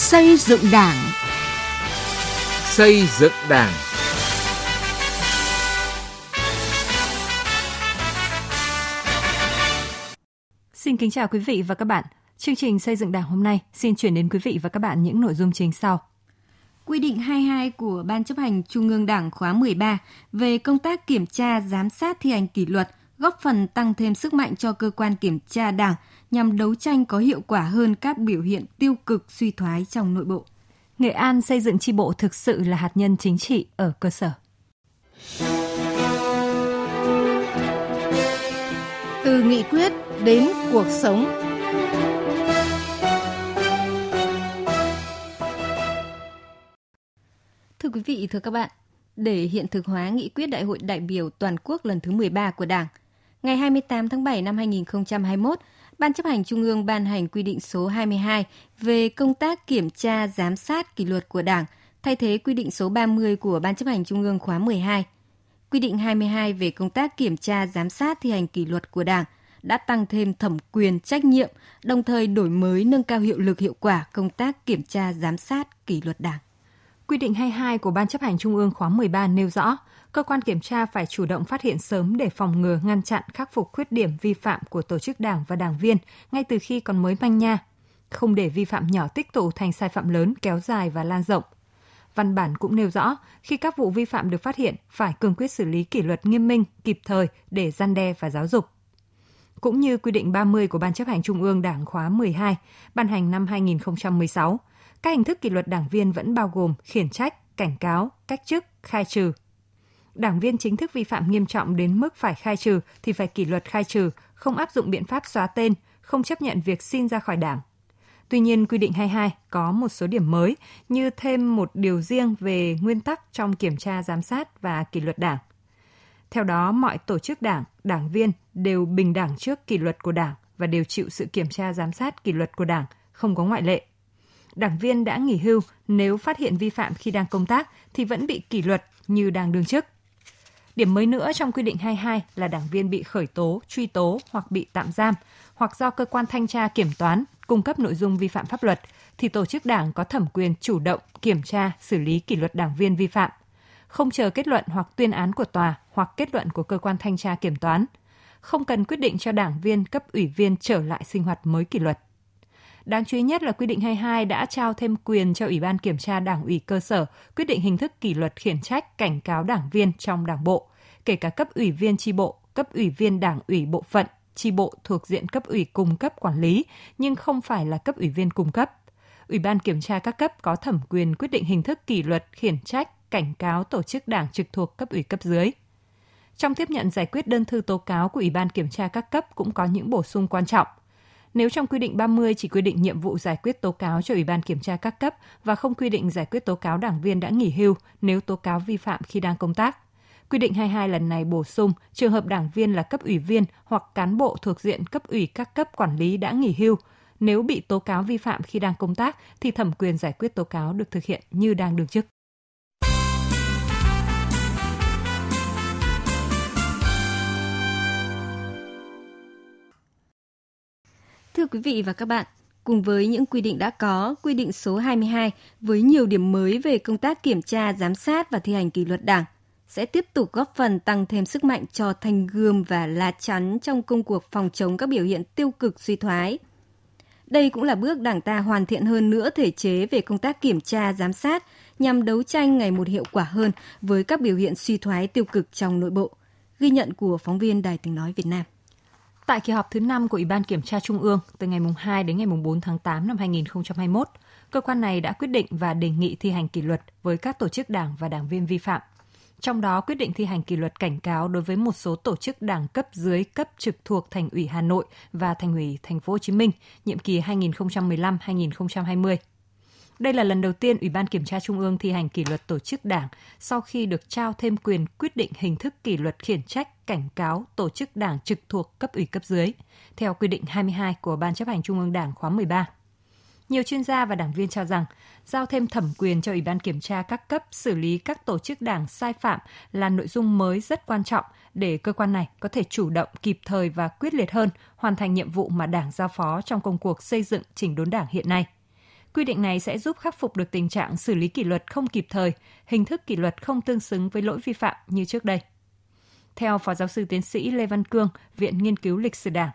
Xây dựng Đảng. Xây dựng Đảng. Xin kính chào quý vị và các bạn. Chương trình xây dựng Đảng hôm nay xin chuyển đến quý vị và các bạn những nội dung chính sau. Quy định 22 của Ban chấp hành Trung ương Đảng khóa 13 về công tác kiểm tra, giám sát thi hành kỷ luật góp phần tăng thêm sức mạnh cho cơ quan kiểm tra Đảng nhằm đấu tranh có hiệu quả hơn các biểu hiện tiêu cực suy thoái trong nội bộ. Nghệ An xây dựng chi bộ thực sự là hạt nhân chính trị ở cơ sở. Từ nghị quyết đến cuộc sống. Thưa quý vị, thưa các bạn, để hiện thực hóa nghị quyết Đại hội đại biểu toàn quốc lần thứ 13 của Đảng, ngày 28 tháng 7 năm 2021, Ban chấp hành Trung ương ban hành quy định số 22 về công tác kiểm tra giám sát kỷ luật của Đảng, thay thế quy định số 30 của Ban chấp hành Trung ương khóa 12. Quy định 22 về công tác kiểm tra giám sát thi hành kỷ luật của Đảng đã tăng thêm thẩm quyền trách nhiệm, đồng thời đổi mới nâng cao hiệu lực hiệu quả công tác kiểm tra giám sát kỷ luật Đảng. Quy định 22 của Ban chấp hành Trung ương khóa 13 nêu rõ, cơ quan kiểm tra phải chủ động phát hiện sớm để phòng ngừa, ngăn chặn, khắc phục khuyết điểm vi phạm của tổ chức đảng và đảng viên ngay từ khi còn mới manh nha, không để vi phạm nhỏ tích tụ thành sai phạm lớn, kéo dài và lan rộng. Văn bản cũng nêu rõ, khi các vụ vi phạm được phát hiện, phải cương quyết xử lý kỷ luật nghiêm minh, kịp thời để gian đe và giáo dục. Cũng như quy định 30 của Ban chấp hành Trung ương Đảng khóa 12, ban hành năm 2016, các hình thức kỷ luật đảng viên vẫn bao gồm khiển trách, cảnh cáo, cách chức, khai trừ. Đảng viên chính thức vi phạm nghiêm trọng đến mức phải khai trừ thì phải kỷ luật khai trừ, không áp dụng biện pháp xóa tên, không chấp nhận việc xin ra khỏi đảng. Tuy nhiên, quy định 22 có một số điểm mới như thêm một điều riêng về nguyên tắc trong kiểm tra giám sát và kỷ luật đảng. Theo đó, mọi tổ chức đảng, đảng viên đều bình đẳng trước kỷ luật của đảng và đều chịu sự kiểm tra giám sát kỷ luật của đảng, không có ngoại lệ đảng viên đã nghỉ hưu nếu phát hiện vi phạm khi đang công tác thì vẫn bị kỷ luật như đang đương chức. Điểm mới nữa trong quy định 22 là đảng viên bị khởi tố, truy tố hoặc bị tạm giam hoặc do cơ quan thanh tra kiểm toán cung cấp nội dung vi phạm pháp luật thì tổ chức đảng có thẩm quyền chủ động kiểm tra, xử lý kỷ luật đảng viên vi phạm, không chờ kết luận hoặc tuyên án của tòa hoặc kết luận của cơ quan thanh tra kiểm toán, không cần quyết định cho đảng viên cấp ủy viên trở lại sinh hoạt mới kỷ luật. Đáng chú ý nhất là quy định 22 đã trao thêm quyền cho Ủy ban Kiểm tra Đảng ủy cơ sở quyết định hình thức kỷ luật khiển trách cảnh cáo đảng viên trong đảng bộ, kể cả cấp ủy viên tri bộ, cấp ủy viên đảng ủy bộ phận, tri bộ thuộc diện cấp ủy cung cấp quản lý, nhưng không phải là cấp ủy viên cung cấp. Ủy ban kiểm tra các cấp có thẩm quyền quyết định hình thức kỷ luật khiển trách, cảnh cáo tổ chức đảng trực thuộc cấp ủy cấp dưới. Trong tiếp nhận giải quyết đơn thư tố cáo của Ủy ban kiểm tra các cấp cũng có những bổ sung quan trọng – nếu trong quy định 30 chỉ quy định nhiệm vụ giải quyết tố cáo cho Ủy ban kiểm tra các cấp và không quy định giải quyết tố cáo đảng viên đã nghỉ hưu nếu tố cáo vi phạm khi đang công tác. Quy định 22 lần này bổ sung trường hợp đảng viên là cấp ủy viên hoặc cán bộ thuộc diện cấp ủy các cấp quản lý đã nghỉ hưu, nếu bị tố cáo vi phạm khi đang công tác thì thẩm quyền giải quyết tố cáo được thực hiện như đang đương chức. Thưa quý vị và các bạn, cùng với những quy định đã có, quy định số 22 với nhiều điểm mới về công tác kiểm tra, giám sát và thi hành kỷ luật Đảng sẽ tiếp tục góp phần tăng thêm sức mạnh cho thanh gươm và lá chắn trong công cuộc phòng chống các biểu hiện tiêu cực suy thoái. Đây cũng là bước Đảng ta hoàn thiện hơn nữa thể chế về công tác kiểm tra, giám sát nhằm đấu tranh ngày một hiệu quả hơn với các biểu hiện suy thoái tiêu cực trong nội bộ. Ghi nhận của phóng viên Đài tiếng nói Việt Nam. Tại kỳ họp thứ 5 của Ủy ban Kiểm tra Trung ương từ ngày 2 đến ngày 4 tháng 8 năm 2021, cơ quan này đã quyết định và đề nghị thi hành kỷ luật với các tổ chức đảng và đảng viên vi phạm. Trong đó quyết định thi hành kỷ luật cảnh cáo đối với một số tổ chức đảng cấp dưới cấp trực thuộc Thành ủy Hà Nội và Thành ủy Thành phố Hồ Chí Minh nhiệm kỳ 2015-2020. Đây là lần đầu tiên Ủy ban Kiểm tra Trung ương thi hành kỷ luật tổ chức đảng sau khi được trao thêm quyền quyết định hình thức kỷ luật khiển trách, cảnh cáo tổ chức đảng trực thuộc cấp ủy cấp dưới, theo quy định 22 của Ban chấp hành Trung ương Đảng khóa 13. Nhiều chuyên gia và đảng viên cho rằng, giao thêm thẩm quyền cho Ủy ban kiểm tra các cấp xử lý các tổ chức đảng sai phạm là nội dung mới rất quan trọng để cơ quan này có thể chủ động, kịp thời và quyết liệt hơn hoàn thành nhiệm vụ mà đảng giao phó trong công cuộc xây dựng chỉnh đốn đảng hiện nay – Quy định này sẽ giúp khắc phục được tình trạng xử lý kỷ luật không kịp thời, hình thức kỷ luật không tương xứng với lỗi vi phạm như trước đây. Theo Phó Giáo sư Tiến sĩ Lê Văn Cương, Viện Nghiên cứu Lịch sử Đảng,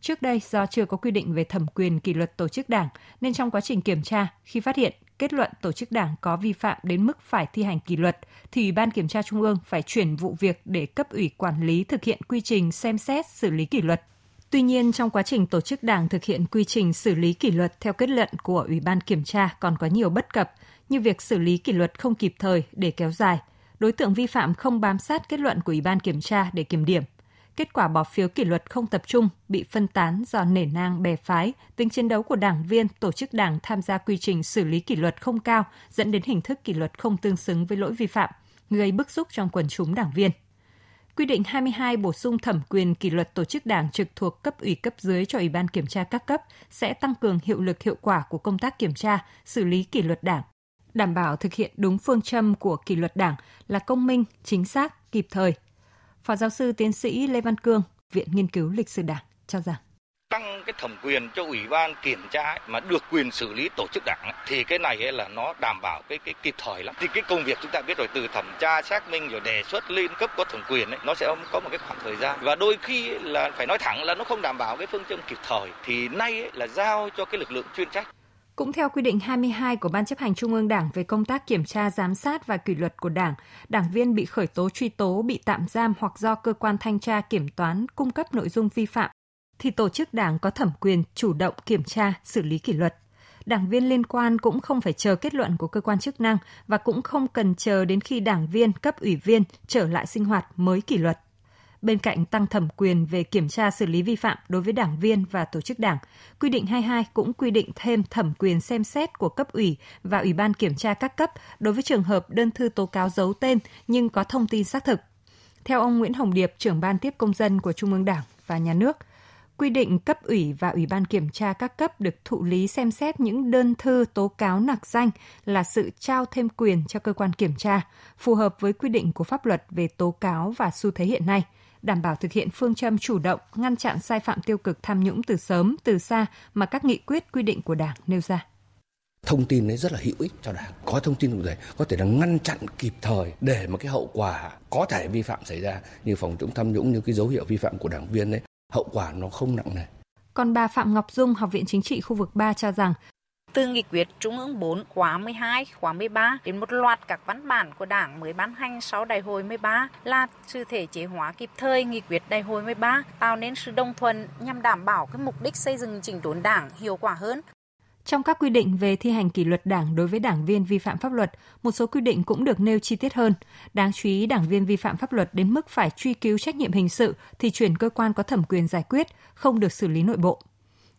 Trước đây, do chưa có quy định về thẩm quyền kỷ luật tổ chức đảng, nên trong quá trình kiểm tra, khi phát hiện kết luận tổ chức đảng có vi phạm đến mức phải thi hành kỷ luật, thì Ủy ban Kiểm tra Trung ương phải chuyển vụ việc để cấp ủy quản lý thực hiện quy trình xem xét xử lý kỷ luật. Tuy nhiên, trong quá trình tổ chức đảng thực hiện quy trình xử lý kỷ luật theo kết luận của Ủy ban Kiểm tra còn có nhiều bất cập, như việc xử lý kỷ luật không kịp thời để kéo dài, đối tượng vi phạm không bám sát kết luận của Ủy ban Kiểm tra để kiểm điểm – kết quả bỏ phiếu kỷ luật không tập trung, bị phân tán do nể nang bè phái, tính chiến đấu của đảng viên, tổ chức đảng tham gia quy trình xử lý kỷ luật không cao, dẫn đến hình thức kỷ luật không tương xứng với lỗi vi phạm, gây bức xúc trong quần chúng đảng viên. Quy định 22 bổ sung thẩm quyền kỷ luật tổ chức đảng trực thuộc cấp ủy cấp dưới cho Ủy ban kiểm tra các cấp sẽ tăng cường hiệu lực hiệu quả của công tác kiểm tra, xử lý kỷ luật đảng, đảm bảo thực hiện đúng phương châm của kỷ luật đảng là công minh, chính xác, kịp thời, Phó giáo sư tiến sĩ Lê Văn Cương, Viện Nghiên cứu Lịch sử Đảng cho rằng tăng cái thẩm quyền cho ủy ban kiểm tra mà được quyền xử lý tổ chức đảng thì cái này ấy là nó đảm bảo cái cái kịp thời lắm. Thì cái công việc chúng ta biết rồi từ thẩm tra xác minh rồi đề xuất lên cấp có thẩm quyền ấy nó sẽ có một cái khoảng thời gian. Và đôi khi là phải nói thẳng là nó không đảm bảo cái phương châm kịp thời thì nay ấy là giao cho cái lực lượng chuyên trách. Cũng theo quy định 22 của Ban chấp hành Trung ương Đảng về công tác kiểm tra, giám sát và kỷ luật của Đảng, đảng viên bị khởi tố truy tố, bị tạm giam hoặc do cơ quan thanh tra kiểm toán cung cấp nội dung vi phạm, thì tổ chức đảng có thẩm quyền chủ động kiểm tra, xử lý kỷ luật. Đảng viên liên quan cũng không phải chờ kết luận của cơ quan chức năng và cũng không cần chờ đến khi đảng viên, cấp ủy viên trở lại sinh hoạt mới kỷ luật. Bên cạnh tăng thẩm quyền về kiểm tra xử lý vi phạm đối với đảng viên và tổ chức đảng, quy định 22 cũng quy định thêm thẩm quyền xem xét của cấp ủy và ủy ban kiểm tra các cấp đối với trường hợp đơn thư tố cáo giấu tên nhưng có thông tin xác thực. Theo ông Nguyễn Hồng Điệp, trưởng ban tiếp công dân của Trung ương Đảng và Nhà nước, quy định cấp ủy và ủy ban kiểm tra các cấp được thụ lý xem xét những đơn thư tố cáo nặc danh là sự trao thêm quyền cho cơ quan kiểm tra, phù hợp với quy định của pháp luật về tố cáo và xu thế hiện nay – đảm bảo thực hiện phương châm chủ động, ngăn chặn sai phạm tiêu cực tham nhũng từ sớm, từ xa mà các nghị quyết quy định của Đảng nêu ra. Thông tin ấy rất là hữu ích cho đảng. Có thông tin cụ thể có thể là ngăn chặn kịp thời để mà cái hậu quả có thể vi phạm xảy ra như phòng chống tham nhũng như cái dấu hiệu vi phạm của đảng viên ấy hậu quả nó không nặng nề còn bà Phạm Ngọc Dung, Học viện Chính trị khu vực 3 cho rằng từ nghị quyết Trung ương 4 khóa 12, khóa 13 đến một loạt các văn bản của Đảng mới ban hành sau đại hội 13 là sự thể chế hóa kịp thời nghị quyết đại hội 13 tạo nên sự đồng thuận nhằm đảm bảo cái mục đích xây dựng chỉnh đốn Đảng hiệu quả hơn. Trong các quy định về thi hành kỷ luật đảng đối với đảng viên vi phạm pháp luật, một số quy định cũng được nêu chi tiết hơn. Đáng chú ý, đảng viên vi phạm pháp luật đến mức phải truy cứu trách nhiệm hình sự thì chuyển cơ quan có thẩm quyền giải quyết, không được xử lý nội bộ.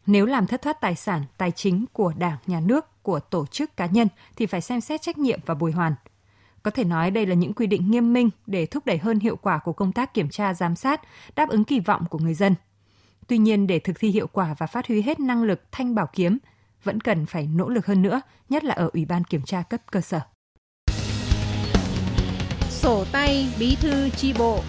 Nếu làm thất thoát tài sản, tài chính của Đảng, Nhà nước, của tổ chức cá nhân thì phải xem xét trách nhiệm và bồi hoàn. Có thể nói đây là những quy định nghiêm minh để thúc đẩy hơn hiệu quả của công tác kiểm tra giám sát, đáp ứng kỳ vọng của người dân. Tuy nhiên để thực thi hiệu quả và phát huy hết năng lực thanh bảo kiếm, vẫn cần phải nỗ lực hơn nữa, nhất là ở Ủy ban kiểm tra cấp cơ sở. Sổ tay bí thư chi bộ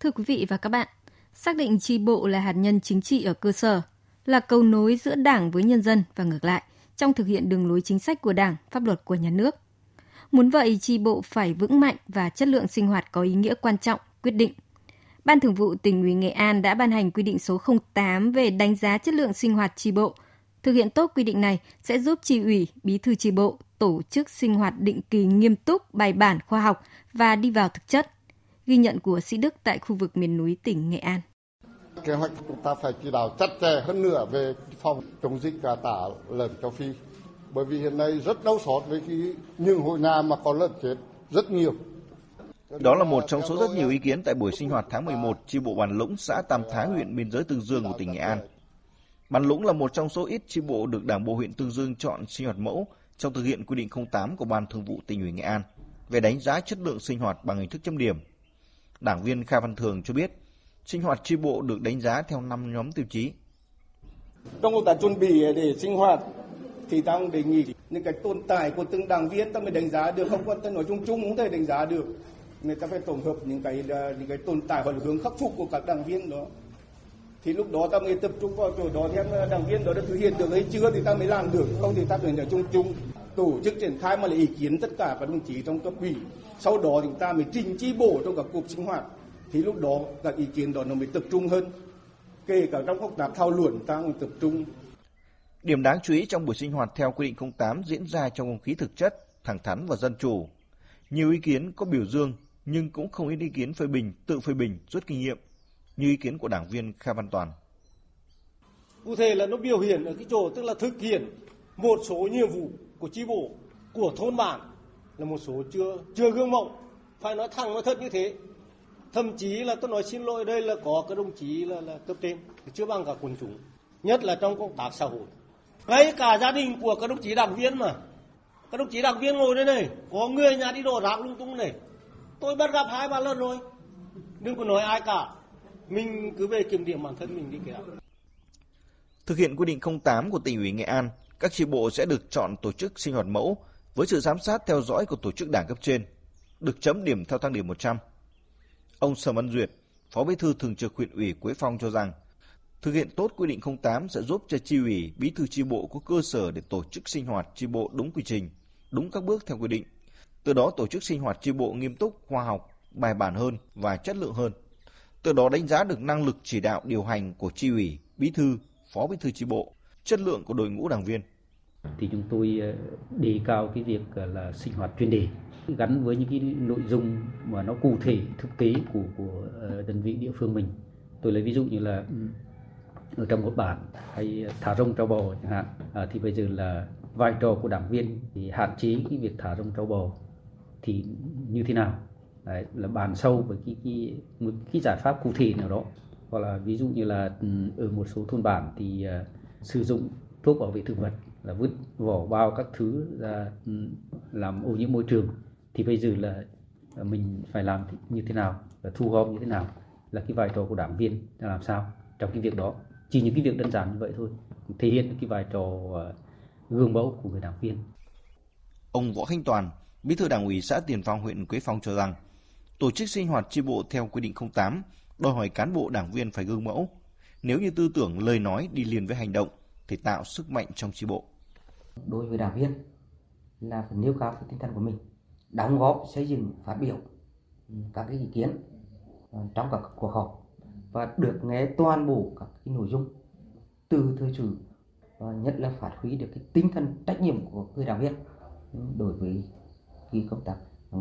Thưa quý vị và các bạn, xác định tri bộ là hạt nhân chính trị ở cơ sở, là cầu nối giữa Đảng với nhân dân và ngược lại trong thực hiện đường lối chính sách của Đảng, pháp luật của nhà nước. Muốn vậy, tri bộ phải vững mạnh và chất lượng sinh hoạt có ý nghĩa quan trọng, quyết định. Ban Thường vụ tỉnh ủy Nghệ An đã ban hành quy định số 08 về đánh giá chất lượng sinh hoạt tri bộ. Thực hiện tốt quy định này sẽ giúp tri ủy, bí thư tri bộ tổ chức sinh hoạt định kỳ nghiêm túc, bài bản, khoa học và đi vào thực chất Ghi nhận của Sĩ Đức tại khu vực miền núi tỉnh Nghệ An. Kế hoạch chúng ta phải chỉ đạo chặt chẽ hơn nữa về phòng chống dịch gà tả lợn châu Phi. Bởi vì hiện nay rất đau xót với cái những hội nhà mà có lợn chết rất nhiều. Đó là một trong số rất nhiều ý kiến tại buổi sinh hoạt tháng 11 chi bộ Bàn Lũng, xã Tam Thái, huyện biên giới Tương Dương của tỉnh Nghệ An. Bàn Lũng là một trong số ít chi bộ được Đảng bộ huyện Tương Dương chọn sinh hoạt mẫu trong thực hiện quy định 08 của Ban Thường vụ tỉnh ủy Nghệ An về đánh giá chất lượng sinh hoạt bằng hình thức chấm điểm Đảng viên Kha Văn Thường cho biết, sinh hoạt chi bộ được đánh giá theo 5 nhóm tiêu chí. Trong công tác chuẩn bị để sinh hoạt thì ta cũng đề nghị những cái tồn tại của từng đảng viên ta mới đánh giá được không quan tâm nói chung chung không thể đánh giá được người ta phải tổng hợp những cái ờ, những cái tồn tại hoặc là hướng khắc phục của các đảng viên đó. Thì lúc đó ta mới tập trung vào chỗ đó xem ờ, đảng viên đó đã thực hiện được hay chưa thì ta mới làm được không thì ta phải là chung chung. Tổ chức triển khai mà lấy ý kiến tất cả các đồng chí trong cấp ủy sau đó thì ta mới trình chi bộ trong các cuộc sinh hoạt. Thì lúc đó các ý kiến đó nó mới tập trung hơn. Kể cả trong công tác thao luận ta cũng tập trung. Điểm đáng chú ý trong buổi sinh hoạt theo quy định 08 diễn ra trong không khí thực chất, thẳng thắn và dân chủ. Nhiều ý kiến có biểu dương nhưng cũng không ít ý kiến phê bình, tự phê bình, rút kinh nghiệm, như ý kiến của đảng viên Kha Văn Toàn. Cụ thể là nó biểu hiện ở cái chỗ tức là thực hiện một số nhiệm vụ của chi bộ, của thôn bản là một số chưa chưa gương mẫu, phải nói thẳng nói thật như thế. Thậm chí là tôi nói xin lỗi đây là có các đồng chí là, là cấp trên chưa bằng cả quần chúng, nhất là trong công tác xã hội. Ngay cả gia đình của các đồng chí đảng viên mà các đồng chí đảng viên ngồi đây này có người nhà đi đổ rác lung tung này tôi bắt gặp hai ba lần rồi đừng có nói ai cả mình cứ về kiểm điểm bản thân mình đi kìa Thực hiện quy định 08 của tỉnh ủy Nghệ An, các chi bộ sẽ được chọn tổ chức sinh hoạt mẫu với sự giám sát theo dõi của tổ chức đảng cấp trên, được chấm điểm theo thang điểm 100. Ông Sở Văn Duyệt, Phó Bí thư Thường trực huyện ủy Quế Phong cho rằng, thực hiện tốt quy định 08 sẽ giúp cho chi ủy, bí thư chi bộ có cơ sở để tổ chức sinh hoạt chi bộ đúng quy trình, đúng các bước theo quy định. Từ đó tổ chức sinh hoạt chi bộ nghiêm túc, khoa học, bài bản hơn và chất lượng hơn. Từ đó đánh giá được năng lực chỉ đạo điều hành của chi ủy, bí thư, phó bí thư chi bộ, chất lượng của đội ngũ đảng viên. Thì chúng tôi ờ, đề cao cái việc ờ, là sinh hoạt chuyên đề gắn với những cái nội dung mà nó cụ thể thực tế của của ờ, đơn vị địa phương mình. Tôi lấy ví dụ như là ừ, ở trong một bản hay thả rông trâu bò chẳng hạn à, thì bây giờ là vai trò của đảng viên thì hạn chế cái việc thả rông trâu bò thì như thế nào? Đấy, là bàn sâu với cái, cái một cái giải pháp cụ thể nào đó. Hoặc là ví dụ như là ừ, ở một số thôn bản thì uh, sử dụng thuốc bảo vệ thực vật là vứt vỏ bao các thứ ra ừ, làm ô nhiễm môi trường. Thì bây giờ là à, mình phải làm như thế nào? Và thu gom như thế nào? Là cái vai trò của đảng viên là làm sao trong cái việc đó? Chỉ những cái việc đơn giản như vậy thôi thể hiện cái vai trò à, gương mẫu của người đảng viên. Ông Võ thanh Toàn, Bí thư Đảng ủy xã Tiền Phong huyện Quế Phong cho rằng, tổ chức sinh hoạt chi bộ theo quy định 08 đòi hỏi cán bộ đảng viên phải gương mẫu. Nếu như tư tưởng, lời nói đi liền với hành động thì tạo sức mạnh trong chi bộ. Đối với đảng viên là phải nêu cao cái tinh thần của mình, đóng góp xây dựng phát biểu ừ, các cái ý kiến ờ, trong các cuộc họp và được nghe toàn bộ các cái nội dung từ thời sự và nhất là phát huy được cái tinh thần trách nhiệm của người đảng viên ừ, đối với cái công tác ờ,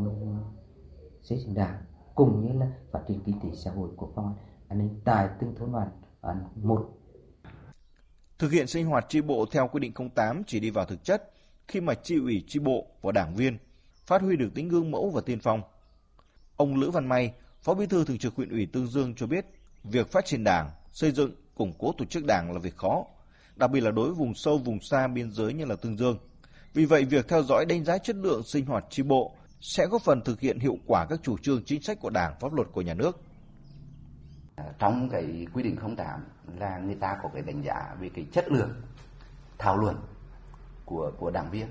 xây dựng đảng cùng như là phát triển kinh tế xã hội của công an ninh tại từng thôn bản một Thực hiện sinh hoạt tri bộ theo quy định 08 chỉ đi vào thực chất khi mà tri ủy tri bộ và đảng viên phát huy được tính gương mẫu và tiên phong. Ông Lữ Văn May, Phó Bí thư Thường trực huyện ủy Tương Dương cho biết, việc phát triển đảng, xây dựng, củng cố tổ chức đảng là việc khó, đặc biệt là đối với vùng sâu, vùng xa biên giới như là Tương Dương. Vì vậy, việc theo dõi đánh giá chất lượng sinh hoạt tri bộ sẽ góp phần thực hiện hiệu quả các chủ trương chính sách của Đảng, pháp luật của nhà nước. Trong cái quy định 08 là người ta có cái đánh giá về cái chất lượng thảo luận của của đảng viên,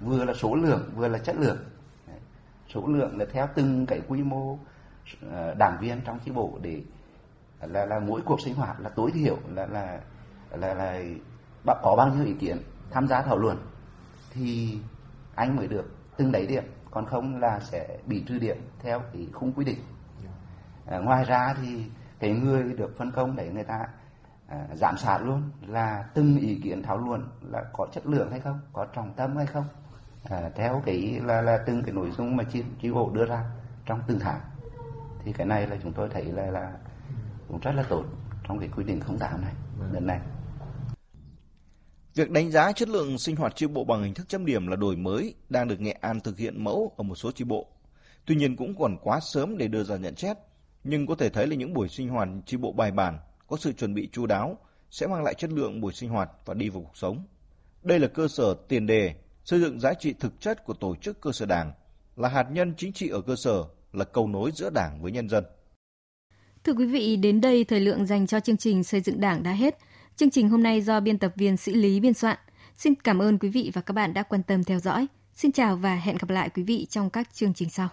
vừa là số lượng vừa là chất lượng. Số lượng là theo từng cái quy mô ờ, đảng viên trong chi bộ để là là mỗi cuộc sinh hoạt là tối thiểu là là là là, là có bao nhiêu ý kiến tham gia thảo luận thì anh mới được từng đấy điểm còn không là sẽ bị trừ điểm theo cái khung quy định. À, ngoài ra thì cái người được phân công để người ta à, giám sát luôn là từng ý kiến thảo luận là có chất lượng hay không có trọng tâm hay không. À, theo cái là là từng cái nội dung mà chi chi bộ đưa ra trong từng tháng. Thì cái này là chúng tôi thấy là là cũng rất là tốt trong cái quy định không 08 này lần này Việc đánh giá chất lượng sinh hoạt chi bộ bằng hình thức chấm điểm là đổi mới đang được Nghệ An thực hiện mẫu ở một số chi bộ. Tuy nhiên cũng còn quá sớm để đưa ra nhận xét, nhưng có thể thấy là những buổi sinh hoạt chi bộ bài bản, có sự chuẩn bị chu đáo sẽ mang lại chất lượng buổi sinh hoạt và đi vào cuộc sống. Đây là cơ sở tiền đề xây dựng giá trị thực chất của tổ chức cơ sở Đảng, là hạt nhân chính trị ở cơ sở, là cầu nối giữa Đảng với nhân dân. Thưa quý vị, đến đây thời lượng dành cho chương trình xây dựng Đảng đã hết. Chương trình hôm nay do biên tập viên Sĩ Lý biên soạn. Xin cảm ơn quý vị và các bạn đã quan tâm theo dõi. Xin chào và hẹn gặp lại quý vị trong các chương trình sau.